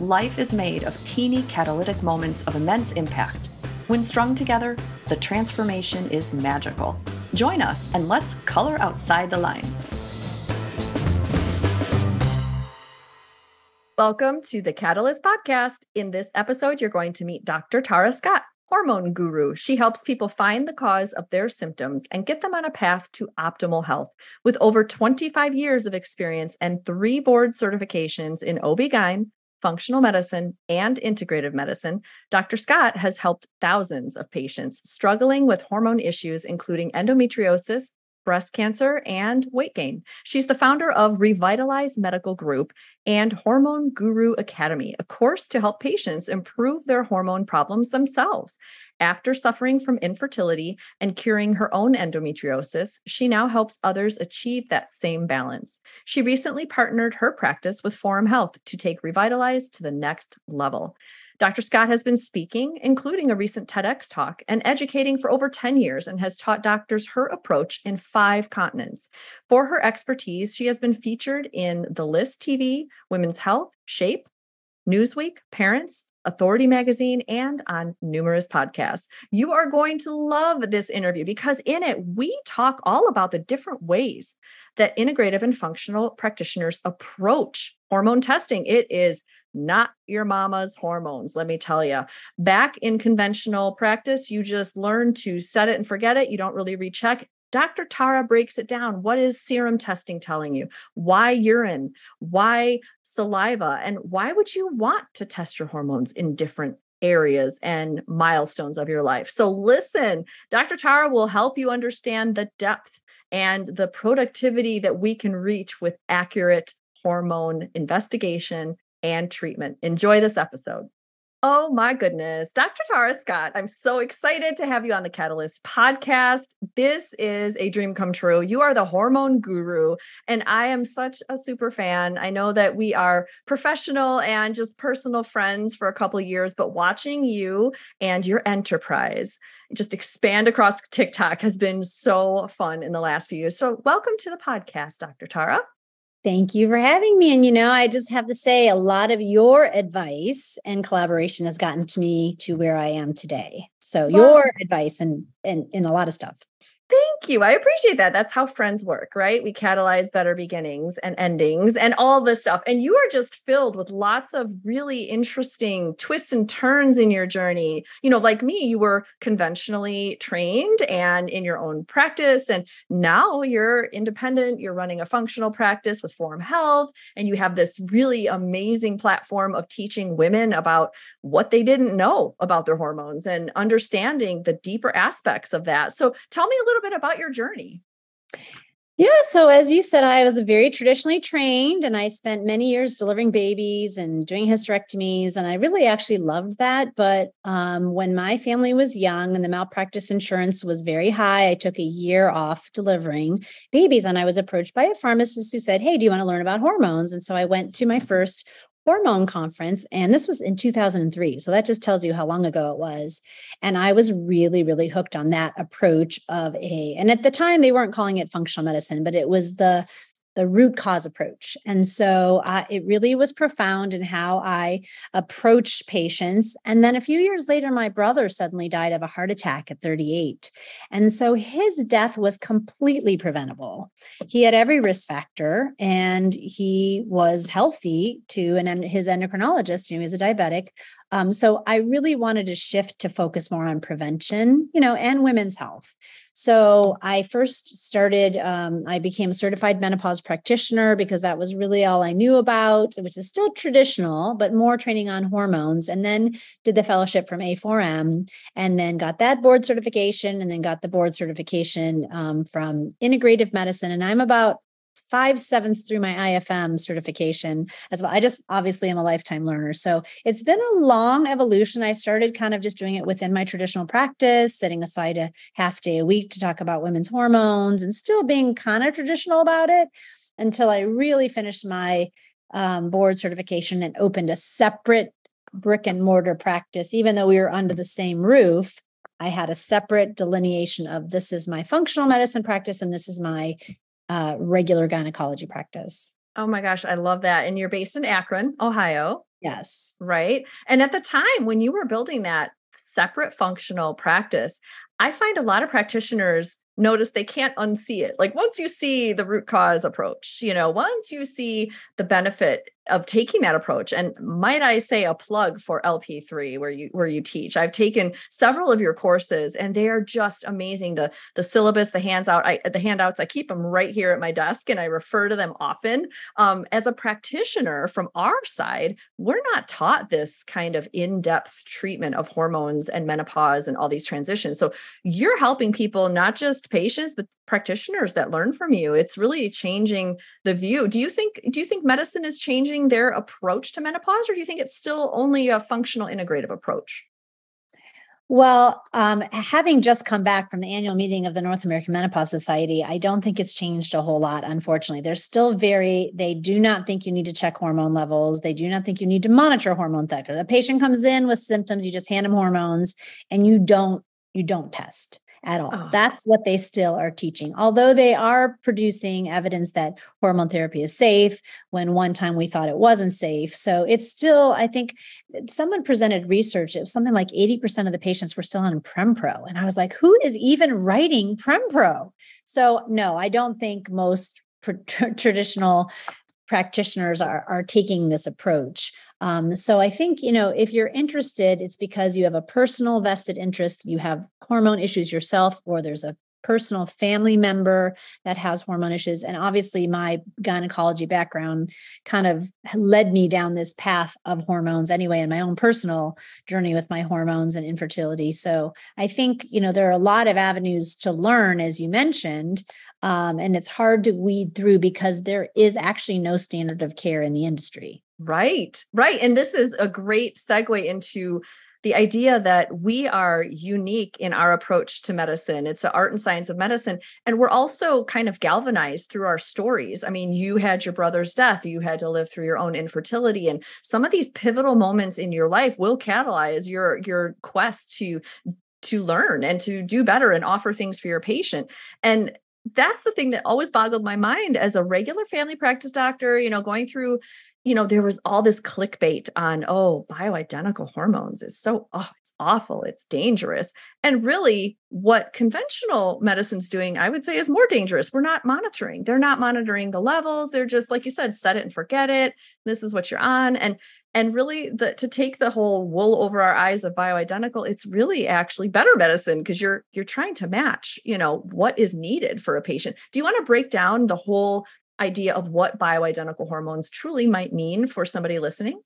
Life is made of teeny catalytic moments of immense impact. When strung together, the transformation is magical. Join us and let's color outside the lines. Welcome to the Catalyst Podcast. In this episode, you're going to meet Dr. Tara Scott hormone guru. She helps people find the cause of their symptoms and get them on a path to optimal health. With over 25 years of experience and three board certifications in OB-GYN, functional medicine, and integrative medicine, Dr. Scott has helped thousands of patients struggling with hormone issues, including endometriosis, breast cancer, and weight gain. She's the founder of Revitalize Medical Group and Hormone Guru Academy, a course to help patients improve their hormone problems themselves. After suffering from infertility and curing her own endometriosis, she now helps others achieve that same balance. She recently partnered her practice with Forum Health to take Revitalize to the next level. Dr. Scott has been speaking, including a recent TEDx talk, and educating for over 10 years and has taught doctors her approach in five continents. For her expertise, she has been featured in The List TV, Women's Health, Shape, Newsweek, Parents, Authority Magazine, and on numerous podcasts. You are going to love this interview because in it, we talk all about the different ways that integrative and functional practitioners approach hormone testing. It is not your mama's hormones, let me tell you. Back in conventional practice, you just learn to set it and forget it. You don't really recheck. Dr. Tara breaks it down. What is serum testing telling you? Why urine? Why saliva? And why would you want to test your hormones in different areas and milestones of your life? So, listen, Dr. Tara will help you understand the depth and the productivity that we can reach with accurate hormone investigation and treatment. Enjoy this episode. Oh my goodness. Dr. Tara Scott, I'm so excited to have you on the Catalyst podcast. This is a dream come true. You are the hormone guru, and I am such a super fan. I know that we are professional and just personal friends for a couple years, but watching you and your enterprise just expand across TikTok has been so fun in the last few years. So, welcome to the podcast, Dr. Tara. Thank you for having me. And, you know, I just have to say a lot of your advice and collaboration has gotten to me to where I am today. So, wow. your advice and, and, and a lot of stuff. Thank you. I appreciate that. That's how friends work, right? We catalyze better beginnings and endings and all this stuff. And you are just filled with lots of really interesting twists and turns in your journey. You know, like me, you were conventionally trained and in your own practice. And now you're independent. You're running a functional practice with Forum Health. And you have this really amazing platform of teaching women about what they didn't know about their hormones and understanding the deeper aspects of that. So tell me a little bit about your journey. Yeah. So, as you said, I was very traditionally trained and I spent many years delivering babies and doing hysterectomies. And I really actually loved that. But um, when my family was young and the malpractice insurance was very high, I took a year off delivering babies. And I was approached by a pharmacist who said, Hey, do you want to learn about hormones? And so I went to my first hormone conference and this was in 2003 so that just tells you how long ago it was. And i was really really hooked on that approach of a and at the time they weren't calling it functional medicine but it was the the root cause approach. And so uh, it really was profound in how I approached patients. And then a few years later, my brother suddenly died of a heart attack at 38. And so his death was completely preventable. He had every risk factor and he was healthy to, and his endocrinologist, you know, he was a diabetic, um, so I really wanted to shift to focus more on prevention, you know, and women's health. So I first started, um, I became a certified menopause practitioner because that was really all I knew about, which is still traditional, but more training on hormones. And then did the fellowship from A4M and then got that board certification and then got the board certification um, from integrative medicine. And I'm about five sevenths through my IFM certification as well. I just obviously am a lifetime learner. So it's been a long evolution. I started kind of just doing it within my traditional practice, setting aside a half day a week to talk about women's hormones and still being kind of traditional about it until I really finished my um, board certification and opened a separate brick and mortar practice, even though we were under the same roof. I had a separate delineation of this is my functional medicine practice and this is my uh, regular gynecology practice. Oh my gosh, I love that. And you're based in Akron, Ohio. Yes. Right. And at the time when you were building that separate functional practice, I find a lot of practitioners notice they can't unsee it. Like once you see the root cause approach, you know, once you see the benefit of taking that approach and might i say a plug for lp3 where you where you teach? I've taken several of your courses and they are just amazing. The the syllabus the hands out I, the handouts i keep them right here at my desk and i refer to them often. Um, as a practitioner from our side we're not taught this kind of in-depth treatment of hormones and menopause and all these transitions. So you're helping people not just patients but practitioners that learn from you it's really changing the view do you think do you think medicine is changing their approach to menopause or do you think it's still only a functional integrative approach well, um, having just come back from the annual meeting of the North American Menopause Society, I don't think it's changed a whole lot, unfortunately. They're still very, they do not think you need to check hormone levels. They do not think you need to monitor hormone therapy. The patient comes in with symptoms, you just hand them hormones and you don't, you don't test at all. Oh. That's what they still are teaching. Although they are producing evidence that hormone therapy is safe when one time we thought it wasn't safe. So it's still, I think someone presented research, it was something like 80% of the patients were still on Prempro. And I was like, who is even writing Prempro? So no, I don't think most traditional practitioners are, are taking this approach. Um, so I think, you know, if you're interested, it's because you have a personal vested interest, you have hormone issues yourself, or there's a personal family member that has hormone issues. And obviously, my gynecology background kind of led me down this path of hormones anyway, in my own personal journey with my hormones and infertility. So I think, you know, there are a lot of avenues to learn, as you mentioned. Um, and it's hard to weed through because there is actually no standard of care in the industry. Right, right. And this is a great segue into the idea that we are unique in our approach to medicine. It's the art and science of medicine. And we're also kind of galvanized through our stories. I mean, you had your brother's death, you had to live through your own infertility. And some of these pivotal moments in your life will catalyze your, your quest to to learn and to do better and offer things for your patient. And that's the thing that always boggled my mind as a regular family practice doctor, you know, going through you know, there was all this clickbait on, oh, bioidentical hormones is so, oh, it's awful, it's dangerous. And really, what conventional medicine's doing, I would say, is more dangerous. We're not monitoring. They're not monitoring the levels. They're just, like you said, set it and forget it. This is what you're on. And and really the to take the whole wool over our eyes of bioidentical it's really actually better medicine because you're you're trying to match you know what is needed for a patient do you want to break down the whole idea of what bioidentical hormones truly might mean for somebody listening?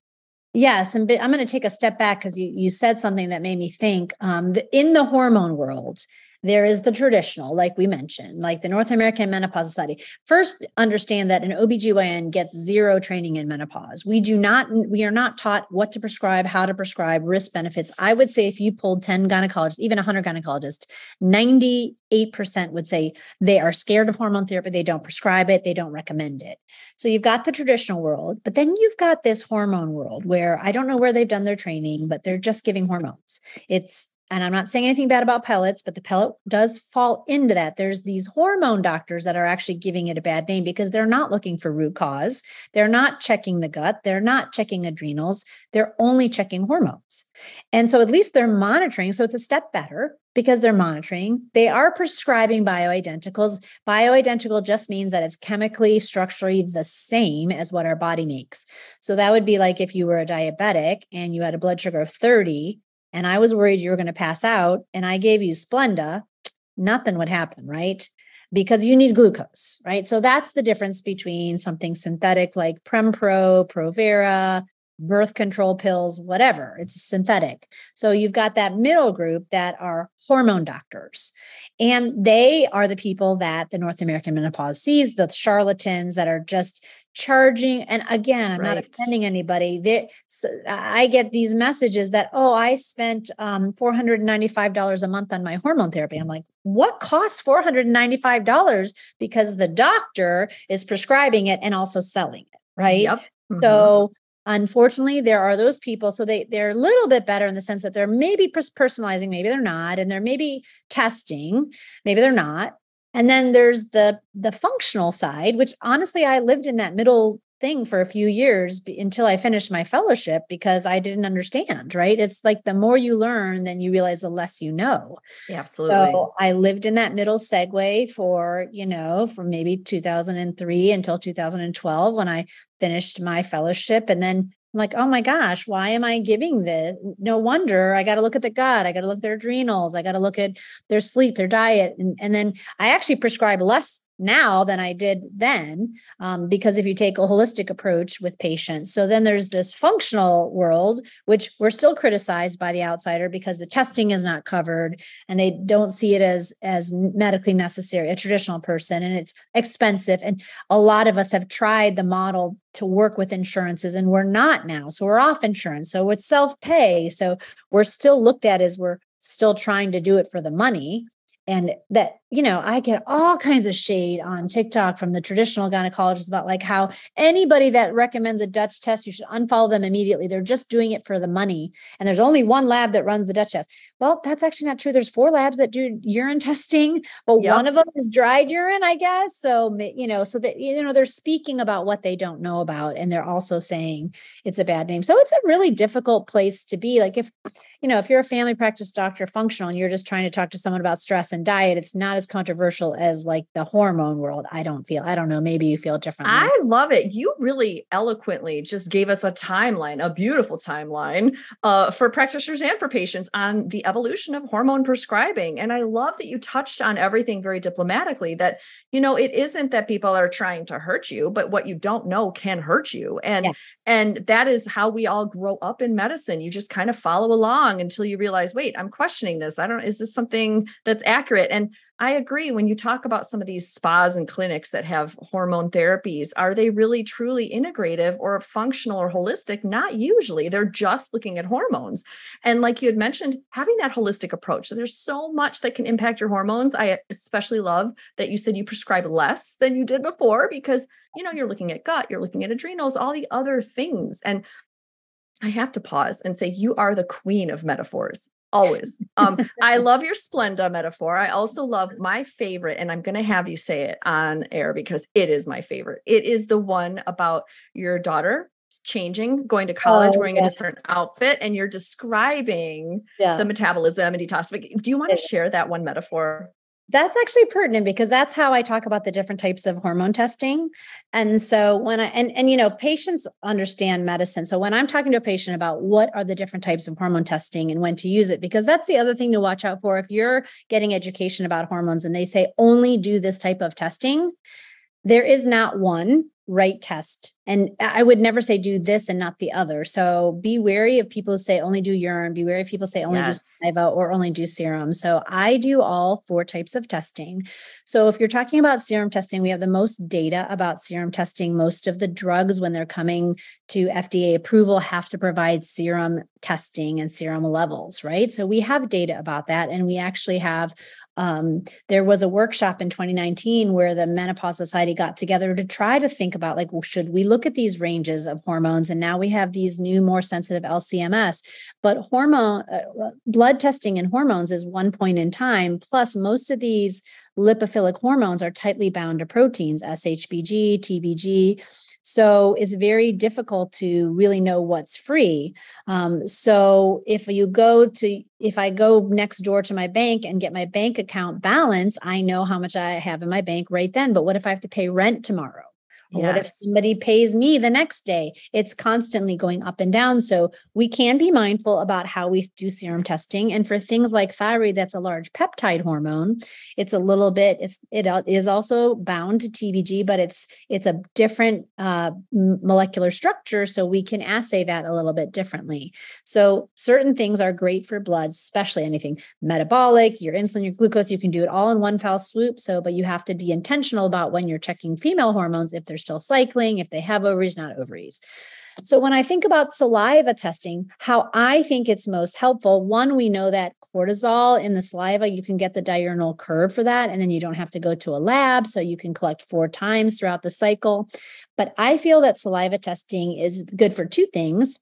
Yes, and I'm going to take a step back because you you said something that made me think. Um, the, in the hormone world, there is the traditional, like we mentioned, like the North American Menopause Society. First, understand that an OBGYN gets zero training in menopause. We do not, we are not taught what to prescribe, how to prescribe, risk benefits. I would say if you pulled 10 gynecologists, even 100 gynecologists, 98% would say they are scared of hormone therapy. They don't prescribe it, they don't recommend it. So you've got the traditional world, but then you've got this hormone world where I don't know where they've done their training, but they're just giving hormones. It's and I'm not saying anything bad about pellets, but the pellet does fall into that. There's these hormone doctors that are actually giving it a bad name because they're not looking for root cause. They're not checking the gut. They're not checking adrenals. They're only checking hormones. And so at least they're monitoring. So it's a step better because they're monitoring. They are prescribing bioidenticals. Bioidentical just means that it's chemically, structurally the same as what our body makes. So that would be like if you were a diabetic and you had a blood sugar of 30 and I was worried you were going to pass out and I gave you Splenda, nothing would happen, right? Because you need glucose, right? So that's the difference between something synthetic like Prempro, Provera, birth control pills, whatever. It's synthetic. So you've got that middle group that are hormone doctors. And they are the people that the North American menopause sees, the charlatans that are just charging. And again, I'm right. not offending anybody. They, so I get these messages that, oh, I spent um, $495 a month on my hormone therapy. I'm like, what costs $495? Because the doctor is prescribing it and also selling it, right? Yep. Mm-hmm. So unfortunately there are those people so they they're a little bit better in the sense that they're maybe personalizing maybe they're not and they're maybe testing maybe they're not and then there's the the functional side which honestly i lived in that middle thing for a few years until I finished my fellowship because I didn't understand, right? It's like the more you learn, then you realize the less you know. Yeah, absolutely. So I lived in that middle segue for, you know, from maybe 2003 until 2012 when I finished my fellowship. And then I'm like, oh my gosh, why am I giving this? No wonder I got to look at the gut. I got to look at their adrenals. I got to look at their sleep, their diet. And, and then I actually prescribe less now than I did then, um, because if you take a holistic approach with patients. So then there's this functional world, which we're still criticized by the outsider because the testing is not covered and they don't see it as as medically necessary, a traditional person, and it's expensive. And a lot of us have tried the model to work with insurances and we're not now. So we're off insurance. So it's self-pay. So we're still looked at as we're still trying to do it for the money and that you know i get all kinds of shade on tiktok from the traditional gynecologists about like how anybody that recommends a dutch test you should unfollow them immediately. They're just doing it for the money and there's only one lab that runs the dutch test. Well that's actually not true. There's four labs that do urine testing but yep. one of them is dried urine i guess. So you know so that you know they're speaking about what they don't know about and they're also saying it's a bad name. So it's a really difficult place to be. Like if you know if you're a family practice doctor functional and you're just trying to talk to someone about stress and diet it's not as controversial as like the hormone world i don't feel i don't know maybe you feel differently. I love it. You really eloquently just gave us a timeline a beautiful timeline uh, for practitioners and for patients on the evolution of hormone prescribing and i love that you touched on everything very diplomatically that you know it isn't that people are trying to hurt you but what you don't know can hurt you and yes. and that is how we all grow up in medicine. You just kind of follow along until you realize wait i'm questioning this. I don't is this something that's accurate? And I agree. When you talk about some of these spas and clinics that have hormone therapies, are they really truly integrative or functional or holistic? Not usually. They're just looking at hormones. And like you had mentioned, having that holistic approach. So there's so much that can impact your hormones. I especially love that you said you prescribe less than you did before because, you know, you're looking at gut, you're looking at adrenals, all the other things. And I have to pause and say, you are the queen of metaphors always. Um, I love your Splenda metaphor. I also love my favorite, and I'm going to have you say it on air because it is my favorite. It is the one about your daughter changing, going to college, oh, wearing a different outfit, and you're describing yeah. the metabolism and detoxification. Do you want to share that one metaphor? That's actually pertinent because that's how I talk about the different types of hormone testing. And so when I and and you know, patients understand medicine. So when I'm talking to a patient about what are the different types of hormone testing and when to use it because that's the other thing to watch out for if you're getting education about hormones and they say only do this type of testing, there is not one right test. And I would never say do this and not the other. So be wary of people who say only do urine, be wary of people say only yes. do saliva or only do serum. So I do all four types of testing. So if you're talking about serum testing, we have the most data about serum testing. Most of the drugs, when they're coming to FDA approval, have to provide serum testing and serum levels, right? So we have data about that. And we actually have um, there was a workshop in 2019 where the menopause society got together to try to think about like well, should we look at these ranges of hormones? And now we have these new more sensitive lcms but hormone uh, blood testing and hormones is one point in time. Plus most of these lipophilic hormones are tightly bound to proteins shbg tbg so it's very difficult to really know what's free. Um, so if you go to, if I go next door to my bank and get my bank account balance, I know how much I have in my bank right then. But what if I have to pay rent tomorrow? Yes. What if somebody pays me the next day? It's constantly going up and down. So we can be mindful about how we do serum testing. And for things like thyroid, that's a large peptide hormone. It's a little bit. It's it is also bound to TBG, but it's it's a different uh, molecular structure, so we can assay that a little bit differently. So certain things are great for blood, especially anything metabolic, your insulin, your glucose. You can do it all in one fell swoop. So, but you have to be intentional about when you're checking female hormones if they're still cycling, if they have ovaries, not ovaries. So, when I think about saliva testing, how I think it's most helpful, one, we know that cortisol in the saliva, you can get the diurnal curve for that, and then you don't have to go to a lab. So, you can collect four times throughout the cycle. But I feel that saliva testing is good for two things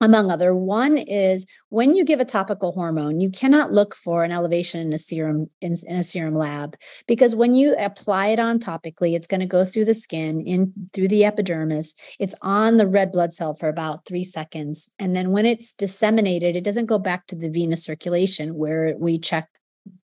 among other one is when you give a topical hormone you cannot look for an elevation in a serum in, in a serum lab because when you apply it on topically it's going to go through the skin in through the epidermis. It's on the red blood cell for about three seconds and then when it's disseminated it doesn't go back to the venous circulation where we check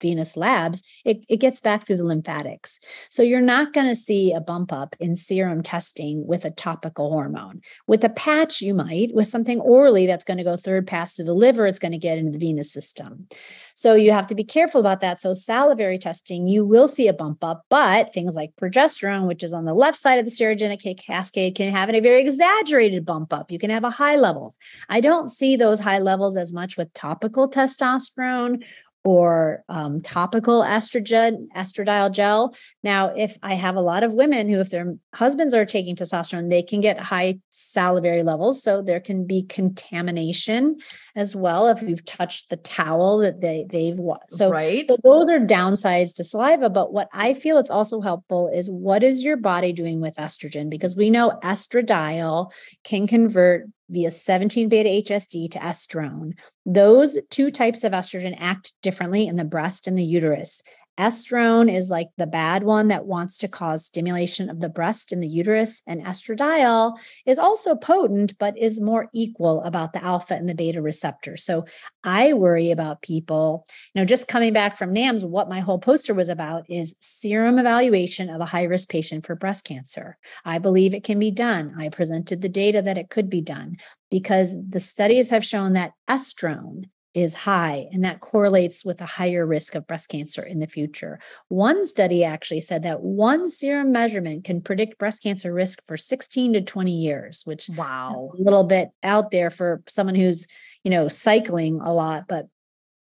venous labs, it, it gets back through the lymphatics. So you're not going to see a bump up in serum testing with a topical hormone. With a patch, you might. With something orally that's going to go third pass through the liver, it's going to get into the venous system. So you have to be careful about that. So salivary testing, you will see a bump up, but things like progesterone, which is on the left side of the steroidogenic cascade, can have a very exaggerated bump up. You can have a high levels. I don't see those high levels as much with topical testosterone or um, topical estrogen, estradiol gel. Now, if I have a lot of women who, if their husbands are taking testosterone, they can get high salivary levels. So there can be contamination as well if you've touched the towel that they, they've so, right. so those are downsides to saliva. But what I feel it's also helpful is what is your body doing with estrogen? Because we know estradiol can convert via 17 beta HSD to estrone. Those two types of estrogen act differently in the breast and the uterus. Estrone is like the bad one that wants to cause stimulation of the breast and the uterus. And estradiol is also potent, but is more equal about the alpha and the beta receptor. So I worry about people, you know, just coming back from NAMS, what my whole poster was about is serum evaluation of a high risk patient for breast cancer. I believe it can be done. I presented the data that it could be done because the studies have shown that estrone is high, and that correlates with a higher risk of breast cancer in the future. One study actually said that one serum measurement can predict breast cancer risk for 16 to 20 years, which wow, a little bit out there for someone who's, you know, cycling a lot, but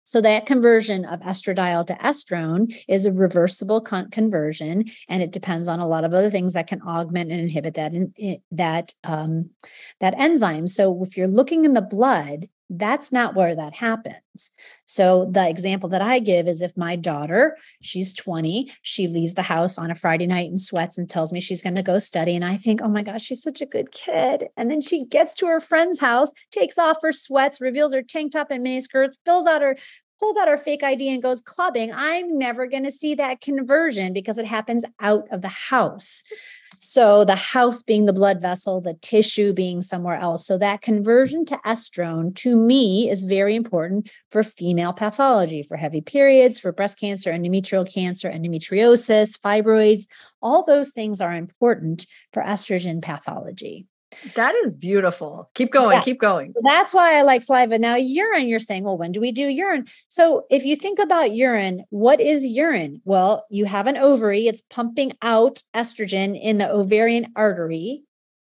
so that conversion of estradiol to estrone is a reversible con- conversion, and it depends on a lot of other things that can augment and inhibit that in, in, that um, that enzyme. So if you're looking in the blood, that's not where that happens. So the example that I give is if my daughter, she's 20, she leaves the house on a Friday night in sweats and tells me she's going to go study and I think, "Oh my gosh, she's such a good kid." And then she gets to her friend's house, takes off her sweats, reveals her tank top and mini skirts, fills out her pulls out her fake ID and goes clubbing, I'm never going to see that conversion because it happens out of the house. So the house being the blood vessel, the tissue being somewhere else. So that conversion to estrone to me is very important for female pathology, for heavy periods, for breast cancer, endometrial cancer, endometriosis, fibroids. All those things are important for estrogen pathology. That is beautiful. Keep going, yeah. keep going. So that's why I like saliva. Now, urine, you're saying, well, when do we do urine? So, if you think about urine, what is urine? Well, you have an ovary, it's pumping out estrogen in the ovarian artery,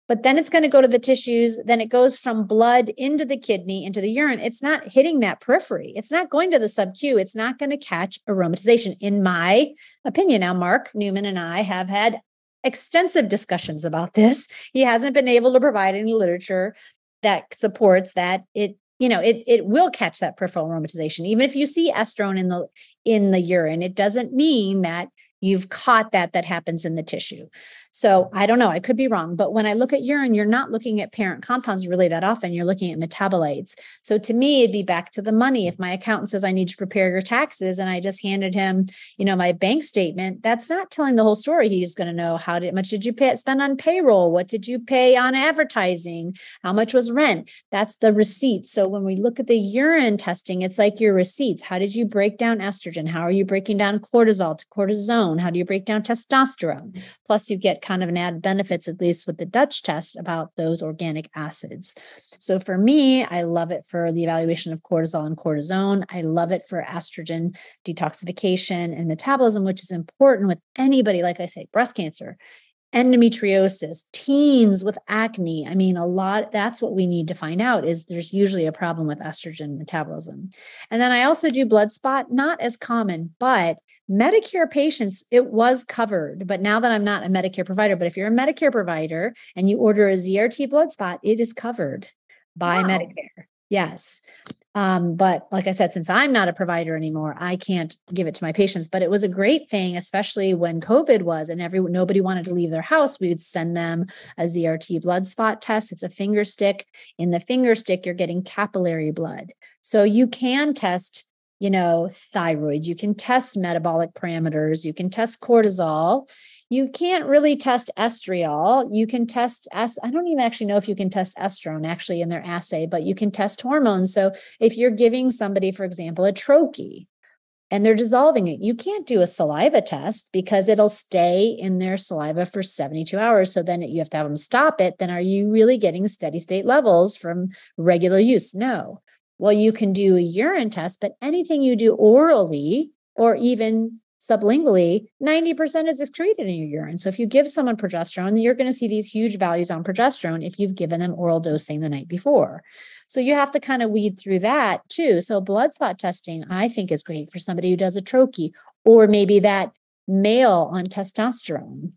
but then it's going to go to the tissues. Then it goes from blood into the kidney, into the urine. It's not hitting that periphery, it's not going to the sub-Q. It's not going to catch aromatization, in my opinion. Now, Mark Newman and I have had extensive discussions about this. He hasn't been able to provide any literature that supports that it you know it it will catch that peripheral aromatization even if you see estrone in the in the urine it doesn't mean that you've caught that that happens in the tissue so I don't know, I could be wrong, but when I look at urine, you're not looking at parent compounds really that often. You're looking at metabolites. So to me, it'd be back to the money. If my accountant says I need to prepare your taxes and I just handed him, you know, my bank statement, that's not telling the whole story. He's going to know how did, much did you pay spend on payroll? What did you pay on advertising? How much was rent? That's the receipt. So when we look at the urine testing, it's like your receipts. How did you break down estrogen? How are you breaking down cortisol to cortisone? How do you break down testosterone? Plus you get kind of an added benefits, at least with the Dutch test, about those organic acids. So for me, I love it for the evaluation of cortisol and cortisone. I love it for estrogen detoxification and metabolism, which is important with anybody, like I say, breast cancer, endometriosis, teens with acne. I mean, a lot, that's what we need to find out is there's usually a problem with estrogen metabolism. And then I also do blood spot, not as common, but Medicare patients, it was covered. But now that I'm not a Medicare provider, but if you're a Medicare provider and you order a ZRT blood spot, it is covered by wow. Medicare. Yes. Um, but like I said, since I'm not a provider anymore, I can't give it to my patients. But it was a great thing, especially when COVID was and everyone nobody wanted to leave their house. We would send them a ZRT blood spot test. It's a finger stick. In the finger stick, you're getting capillary blood. So you can test, you know, thyroid, you can test metabolic parameters, you can test cortisol you can't really test estriol. You can test es- I don't even actually know if you can test estrone actually in their assay, but you can test hormones. So if you're giving somebody, for example, a troche and they're dissolving it, you can't do a saliva test because it'll stay in their saliva for 72 hours. So then you have to have them stop it. Then are you really getting steady state levels from regular use? No. Well, you can do a urine test, but anything you do orally or even sublingually, 90% is excreted in your urine. So if you give someone progesterone, you're going to see these huge values on progesterone if you've given them oral dosing the night before. So you have to kind of weed through that too. So blood spot testing, I think, is great for somebody who does a troche or maybe that male on testosterone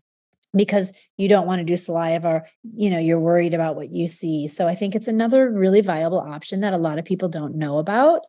because you don't want to do saliva or you know you're worried about what you see so i think it's another really viable option that a lot of people don't know about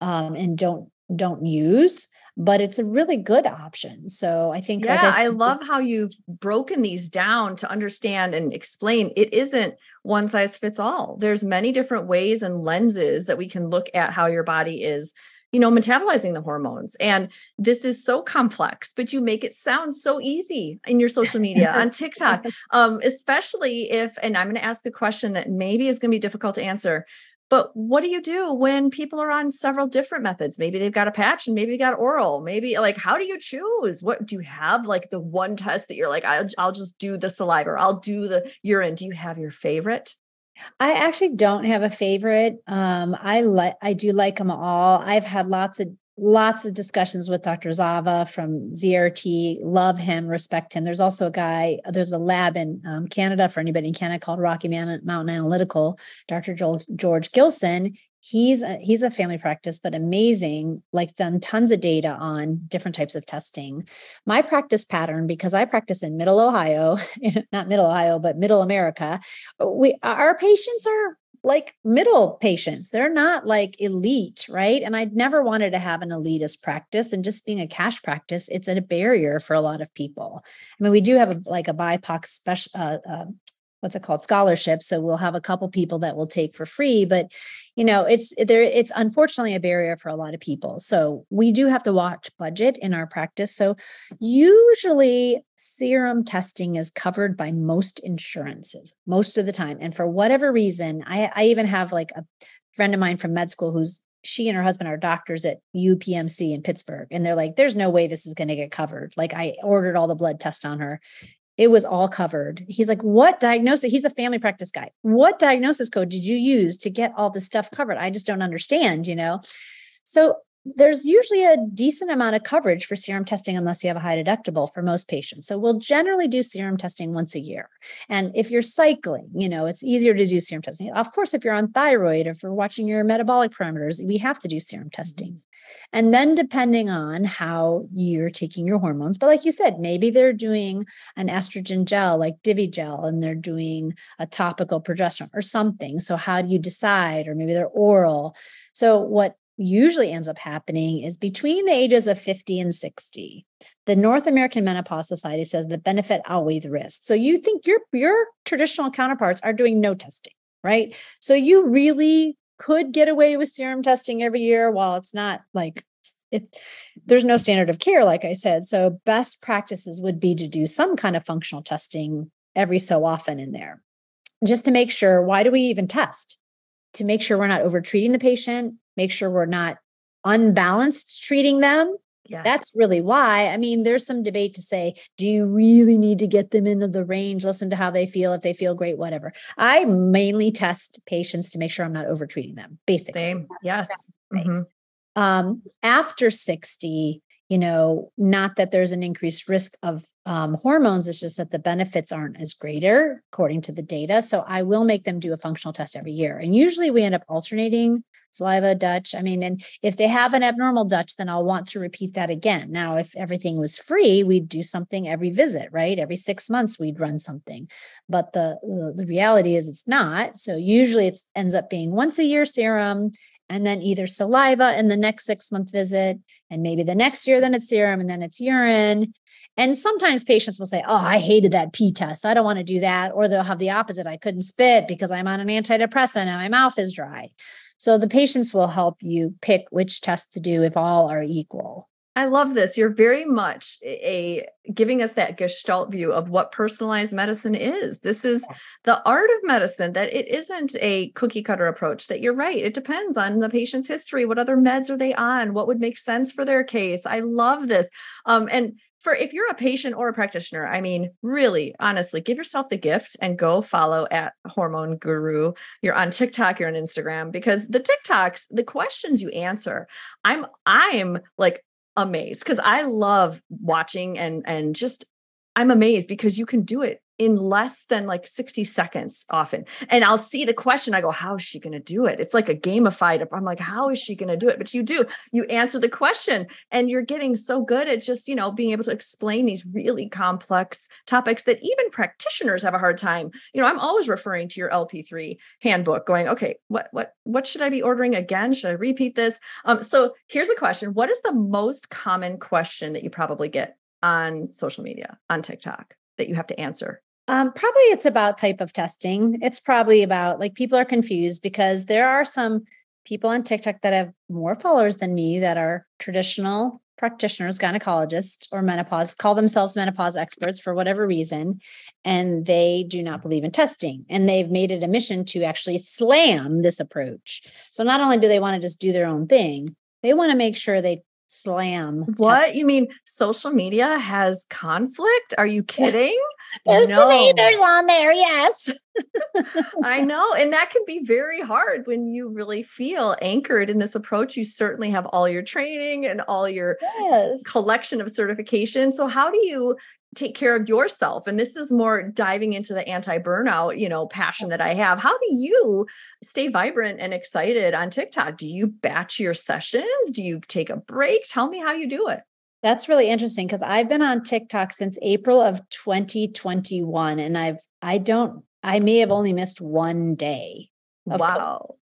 um, and don't don't use but it's a really good option. So I think, yeah, like I, I, love how you've broken these down to understand and explain it isn't one size fits all. There's many different ways and lenses that we can look at how your body is you know metabolizing the hormones and this is so complex but you make it sound so easy in your social media on tiktok um, especially if and i'm going to ask a question that maybe is going to be difficult to answer but what do you do when people are on several different methods? Maybe they've got a patch and maybe they got oral. Maybe like, how do you choose? What do you have like the one test that you're like, I'll, I'll just do the saliva or I'll do the urine? Do you have your favorite? I actually don't have a favorite. Um, I like I do like them all. I've had lots of lots of discussions with Dr. Zava from ZRT. Love him, respect him. There's also a guy, there's a lab in um, Canada for anybody in Canada called Rocky Mountain Analytical, Dr. Joel, George Gillson. He's a, he's a family practice, but amazing, like done tons of data on different types of testing. My practice pattern, because I practice in middle Ohio, not middle Ohio, but middle America, we our patients are like middle patients. They're not like elite, right? And I'd never wanted to have an elitist practice. And just being a cash practice, it's a barrier for a lot of people. I mean, we do have a, like a BIPOC special uh, uh, what's it called scholarship so we'll have a couple people that will take for free but you know it's there it's unfortunately a barrier for a lot of people so we do have to watch budget in our practice so usually serum testing is covered by most insurances most of the time and for whatever reason i, I even have like a friend of mine from med school who's she and her husband are doctors at UPMC in Pittsburgh. And they're like, there's no way this is going to get covered. Like, I ordered all the blood tests on her it was all covered. He's like, What diagnosis? He's a family practice guy. What diagnosis code did you use to get all this stuff covered? I just don't understand, you know? So there's usually a decent amount of coverage for serum testing unless you have a high deductible for most patients. So we'll generally do serum testing once a year. And if you're cycling, you know, it's easier to do serum testing. Of course, if you're on thyroid or if you're watching your metabolic parameters, we have to do serum mm-hmm. testing. And then depending on how you're taking your hormones, but like you said, maybe they're doing an estrogen gel like Divigel and they're doing a topical progesterone or something. So how do you decide? Or maybe they're oral. So what usually ends up happening is between the ages of 50 and 60 the north american menopause society says the benefit outweigh the risk so you think your your traditional counterparts are doing no testing right so you really could get away with serum testing every year while it's not like it, there's no standard of care, like I said. So, best practices would be to do some kind of functional testing every so often in there, just to make sure. Why do we even test? To make sure we're not over treating the patient, make sure we're not unbalanced treating them. Yes. That's really why. I mean, there's some debate to say, do you really need to get them into the range? Listen to how they feel. If they feel great, whatever. I mainly test patients to make sure I'm not overtreating them, basically. Same. That's yes. Mm-hmm. Um, after 60, you know, not that there's an increased risk of um, hormones, it's just that the benefits aren't as greater according to the data. So I will make them do a functional test every year. And usually we end up alternating saliva, Dutch. I mean, and if they have an abnormal Dutch, then I'll want to repeat that again. Now, if everything was free, we'd do something every visit, right? Every six months, we'd run something. But the, the reality is it's not. So usually it ends up being once a year serum and then either saliva in the next six month visit, and maybe the next year, then it's serum, and then it's urine. And sometimes patients will say, Oh, I hated that P test. I don't want to do that. Or they'll have the opposite. I couldn't spit because I'm on an antidepressant and my mouth is dry. So the patients will help you pick which test to do if all are equal. I love this. You're very much a, a, giving us that gestalt view of what personalized medicine is. This is the art of medicine that it isn't a cookie cutter approach that you're right. It depends on the patient's history. What other meds are they on? What would make sense for their case? I love this. Um, and for if you're a patient or a practitioner, I mean, really, honestly, give yourself the gift and go follow at Hormone Guru. You're on TikTok, you're on Instagram, because the TikToks, the questions you answer, I'm I'm like amazed because I love watching and and just I'm amazed because you can do it in less than like 60 seconds often. And I'll see the question. I go, how is she going to do it? It's like a gamified. I'm like, how is she going to do it? But you do, you answer the question and you're getting so good at just, you know, being able to explain these really complex topics that even practitioners have a hard time. You know, I'm always referring to your LP3 handbook going, okay, what, what, what should I be ordering again? Should I repeat this? Um, so here's a question. What is the most common question that you probably get on social media, on TikTok that you have to answer? Um, probably it's about type of testing. It's probably about like people are confused because there are some people on TikTok that have more followers than me that are traditional practitioners, gynecologists, or menopause, call themselves menopause experts for whatever reason. And they do not believe in testing. And they've made it a mission to actually slam this approach. So not only do they want to just do their own thing, they want to make sure they slam. What? Testing. You mean social media has conflict? Are you kidding? There's no. some haters on there, yes. I know. And that can be very hard when you really feel anchored in this approach. You certainly have all your training and all your yes. collection of certification. So, how do you take care of yourself and this is more diving into the anti-burnout you know passion that i have how do you stay vibrant and excited on tiktok do you batch your sessions do you take a break tell me how you do it that's really interesting because I've been on TikTok since April of 2021 and I've I don't I may have only missed one day. Wow.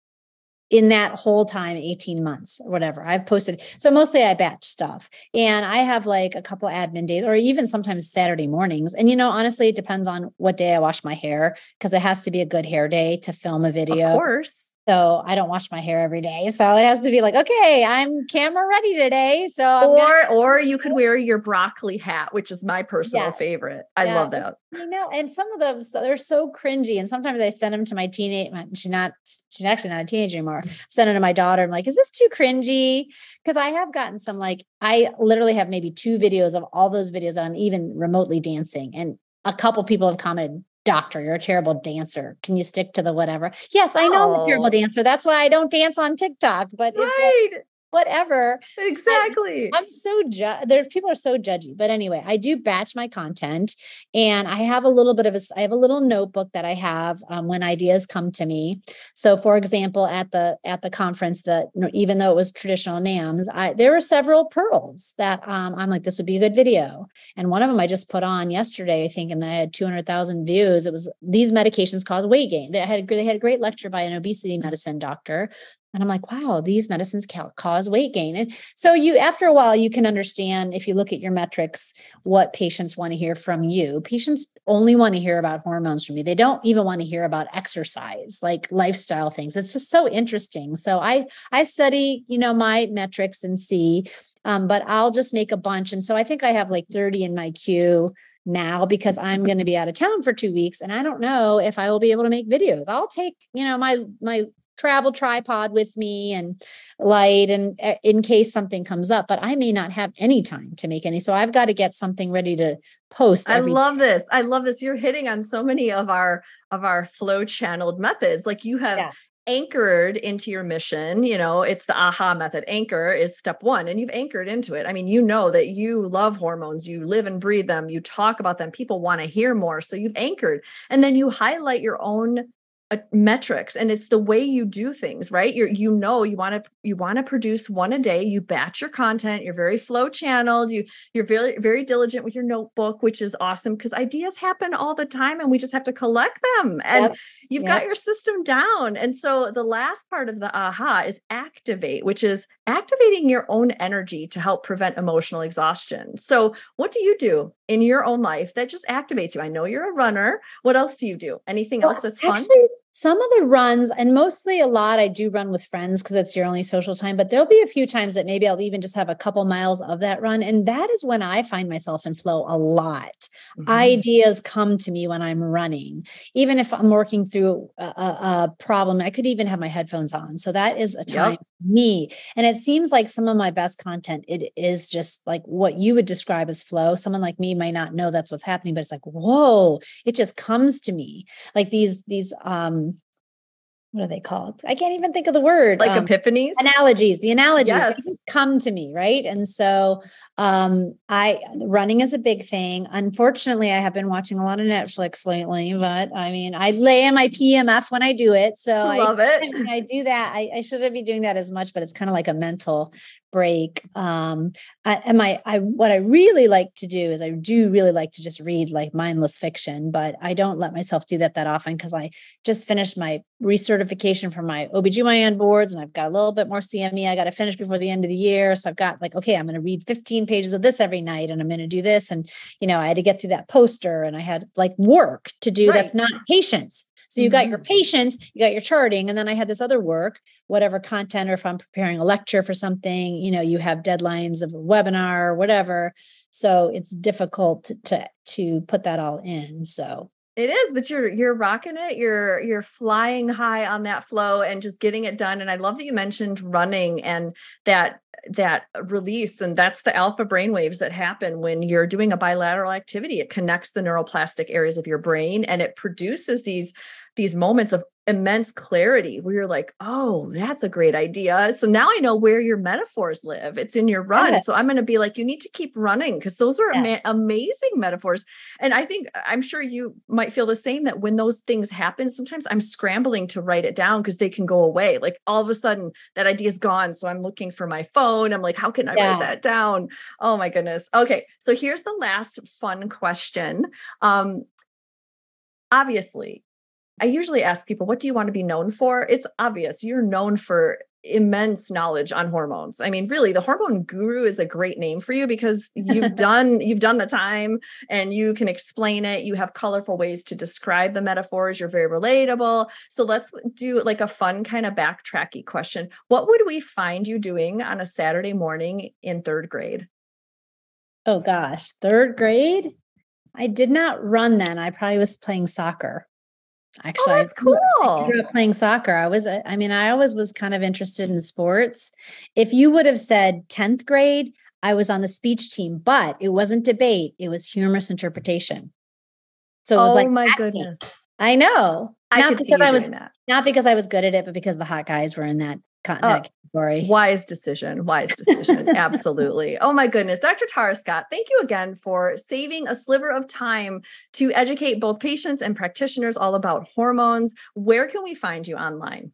In that whole time, 18 months or whatever, I've posted. So mostly I batch stuff and I have like a couple admin days or even sometimes Saturday mornings. And, you know, honestly, it depends on what day I wash my hair because it has to be a good hair day to film a video. Of course. So I don't wash my hair every day. So it has to be like, okay, I'm camera ready today. So I'm or gonna- or you could wear your broccoli hat, which is my personal favorite. I yeah. love that. You know, and some of those they're so cringy. And sometimes I send them to my teenage. She's not. She's actually not a teenager anymore. Mm. I send them to my daughter. I'm like, is this too cringy? Because I have gotten some like I literally have maybe two videos of all those videos that I'm even remotely dancing, and a couple people have commented doctor, you're a terrible dancer. Can you stick to the whatever? Yes, I know oh. I'm a terrible oh. dancer. That's why I don't dance on TikTok, but right. it's like, whatever. Exactly. I'm, I'm so ju- there people are so judgy. But anyway, I do batch my content and I have a little bit of a I have a little notebook that I have um, when ideas come to me. So for example, at the at the conference that even though it was traditional NAMS, I there were several pearls that um, I'm like this would be a good video. And one of them I just put on yesterday, I think, and I had 200,000 views. It was these medications cause weight gain. They had they had a great lecture by an obesity medicine doctor and I'm like, wow, these medicines cause weight gain. And so you, after a while, you can understand if you look at your metrics, what patients want to hear from you. Patients only want to hear about hormones from you. They don't even want to hear about exercise, like lifestyle things. It's just so interesting. So I, I study, you know, my metrics and see, um, but I'll just make a bunch. And so I think I have like 30 in my queue now because I'm going to be out of town for 2 weeks and I don't know if I will be able to make videos. I'll take, you know, my my travel tripod with me and light and uh, in case something comes up but i may not have any time to make any. So i've got to get something ready to post i love this. I love this. You're hitting on so many of our of our flow channeled methods. Like you have yeah. anchored into your mission you know it's the aha method. Anchor is step one and you've anchored into it. I mean you know that you love hormones. You live and breathe them. You talk about them. People want to hear more. So you've anchored. And then you highlight your own metrics and it's the way you do things right? You're you know you want to you want to produce one a day you batch your content you're very flow channeled you you're very very diligent with your notebook which is awesome because ideas happen all the time and we just have to collect them and yep. you've yep. got your system down and so the last part of the aha is activate which is activating your own energy to help prevent emotional exhaustion. So what do you do in your own life that just activates you? I know you're a runner. What else do you do? Anything well, else that's actually, fun some of the runs and mostly a lot i do run with friends because it's your only social time but there'll be a few times that maybe i'll even just have a couple miles of that run and that is when i find myself in flow a lot mm-hmm. ideas come to me when i'm running even if i'm working through a, a, problem i could even have my headphones on so that is a time yep. Me and it seems like some of my best content it is just like what you would describe as flow. Someone like me might not know that's what's happening but it's like whoa it just comes to me. Like these these um what are they called? I can't even think of the word. Like um, epiphanies? Analogies. The analogies yes. come to me, right? And so um I running is a big thing. Unfortunately, I have been watching a lot of Netflix lately, but I mean, I lay in my PMF when I do it. So I love I, it. I do that. I, I shouldn't be doing that as much, but it's kind of like a mental break um I, and my i what i really like to do is i do really like to just read like mindless fiction but i don't let myself do that that often because i just finished my recertification for my obgyn boards and i've got a little bit more cme i got to finish before the end of the year. So i've got like okay i'm going to read 15 pages of this every night and i'm going to do this. And you know i had to get through that poster and i had like work to do right. that's not patients so you got your mm-hmm. you got your charting, and then I had this other work, whatever content, or if I'm preparing a lecture for something, you know, you have deadlines of a webinar or whatever. So it's difficult to to, to put that all in. So it is, but you're you're rocking it. You're you're flying high on that flow and just getting it done. And I love that you mentioned running and that that release and that's the alpha brain waves that happen when you're doing a bilateral activity it connects the neuroplastic areas of your brain and it produces these these moments of immense clarity where you're like, oh, that's a great idea. So now I know where your metaphors live. It's in your run. Yeah. So I'm going to be like, you need to keep running because those are yeah. ama- amazing metaphors. And I think I'm sure you might feel the same that when those things happen, sometimes I'm scrambling to write it down because they can go away. Like all of a sudden that idea is gone. So I'm looking for my phone. I'm like, how can I yeah. write that down? Oh my goodness. Okay. So here's the last fun question. Um, obviously I usually ask people, what do you want to be known for? It's obvious you're known for immense knowledge on hormones. I mean, really, the hormone guru is a great name for you because you've done you've done the time and you can explain it. You have colorful ways to describe the metaphors. You're very relatable. So let's do like a fun kind of backtracky question. What would we find you doing on a Saturday morning in 3rd grade? Oh gosh, 3rd grade? I did not run then. I probably was playing soccer. Actually, oh, that's cool. I grew up playing soccer. I was, uh, I mean, I always was kind of interested in sports. If you would have said 10th grade, I was on the speech team, but it wasn't debate, it was humorous interpretation. So it was oh like, my goodness. I know. I not could see you I was, doing that. Not because I was good at it, but because the hot guys were in that oh, category. Wise decision. Wise decision. Absolutely. Oh my goodness. Dr. Tara Scott, thank you again for saving a sliver of time to educate both patients and practitioners all about hormones. Where can we find you online?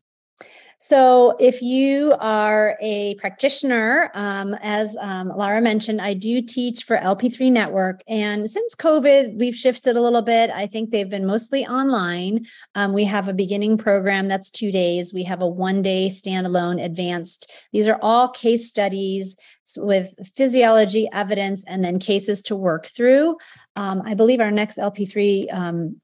So, if you are a practitioner, um, as um, Laura mentioned, I do teach for LP3 Network. And since COVID, we've shifted a little bit. I think they've been mostly online. Um, we have a beginning program that's two days, we have a one day standalone advanced. These are all case studies with physiology evidence and then cases to work through. Um, I believe our next LP3 um,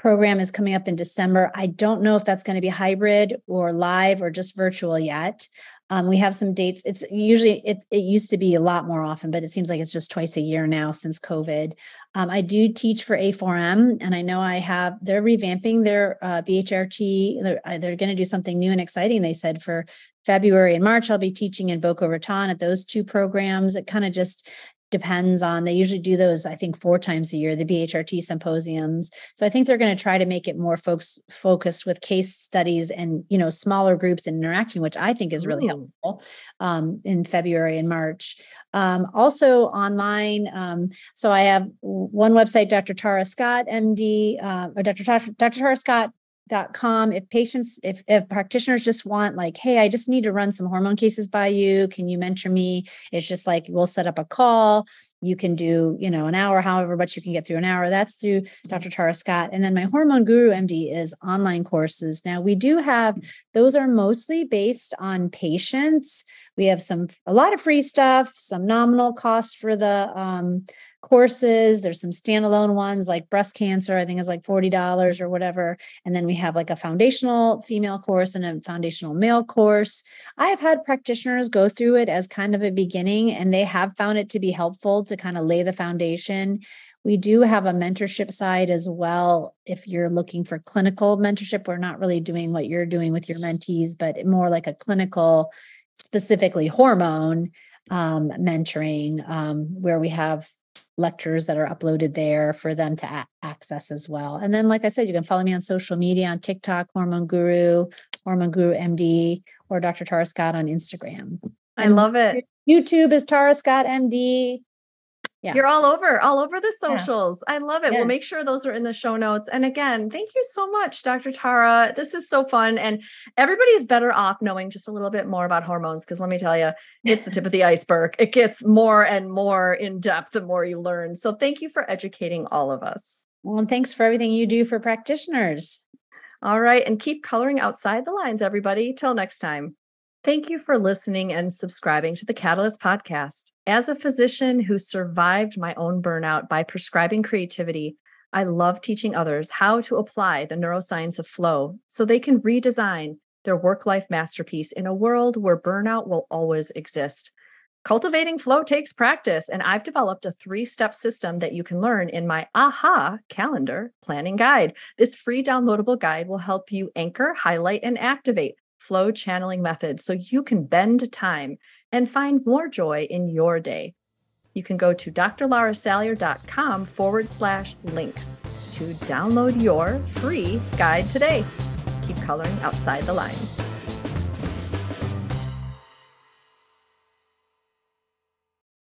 program is coming up in December. I don't know if that's going to be hybrid or live or just virtual yet. Um, we have some dates. It's usually it it used to be a lot more often, but it seems like it's just twice a year now since COVID. Um, I do teach for A4M, and I know I have. They're revamping their uh, BHRT. They're, uh, they're going to do something new and exciting. They said for February and March, I'll be teaching in Boca Raton at those two programs. It kind of just depends on they usually do those i think four times a year the bhrt symposiums so i think they're going to try to make it more folks focused with case studies and you know smaller groups and interacting which i think is really Ooh. helpful um, in february and march um, also online um, so i have one website dr tara scott md uh, or dr dr tara scott com. If patients if, if practitioners just want like hey i just need to run some hormone cases by you. Can you mentor me? It's just like we'll set up a call. You can do you know an hour however much you can get through an hour. That's through dr tara scott. And then my hormone guru md is online courses. Now we do have those are mostly based on patients. We have some a lot of free stuff some nominal cost for the um, courses. There's some standalone ones like breast cancer, I think is like $40 or whatever. And then we have like a foundational female course and a foundational male course. I have had practitioners go through it as kind of a beginning, and they have found it to be helpful to kind of lay the foundation. We do have a mentorship side as well. If you're looking for clinical mentorship, we're not really doing what you're doing with your mentees, but more like a clinical, specifically hormone um, mentoring, um, where we have lectures that are uploaded there for them to a- access as well. And then, like I said, you can follow me on social media on TikTok, Hormone Guru, Hormone Guru MD, or Dr. Tara Scott on Instagram. I and love it. YouTube is Tara Scott MD yeah. You're all over, all over the socials. Yeah. I love it. Yeah. We'll make sure those are in the show notes. And again, thank you so much, Dr. Tara. This is so fun. And everybody is better off knowing just a little bit more about hormones. Because let me tell you, it's the tip of the iceberg. It gets more and more in depth the more you learn. So thank you for educating all of us. Well, and thanks for everything you do for practitioners. All right. And keep coloring outside the lines, everybody. Till next time. Thank you for listening and subscribing to the Catalyst Podcast. As a physician who survived my own burnout by prescribing creativity, I love teaching others how to apply the neuroscience of flow so they can redesign their work life masterpiece in a world where burnout will always exist. Cultivating flow takes practice, and I've developed a three step system that you can learn in my AHA calendar planning guide. This free downloadable guide will help you anchor, highlight, and activate flow channeling methods so you can bend time and find more joy in your day. You can go to drlaurasalyer.com forward slash links to download your free guide today. Keep coloring outside the lines.